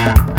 Yeah.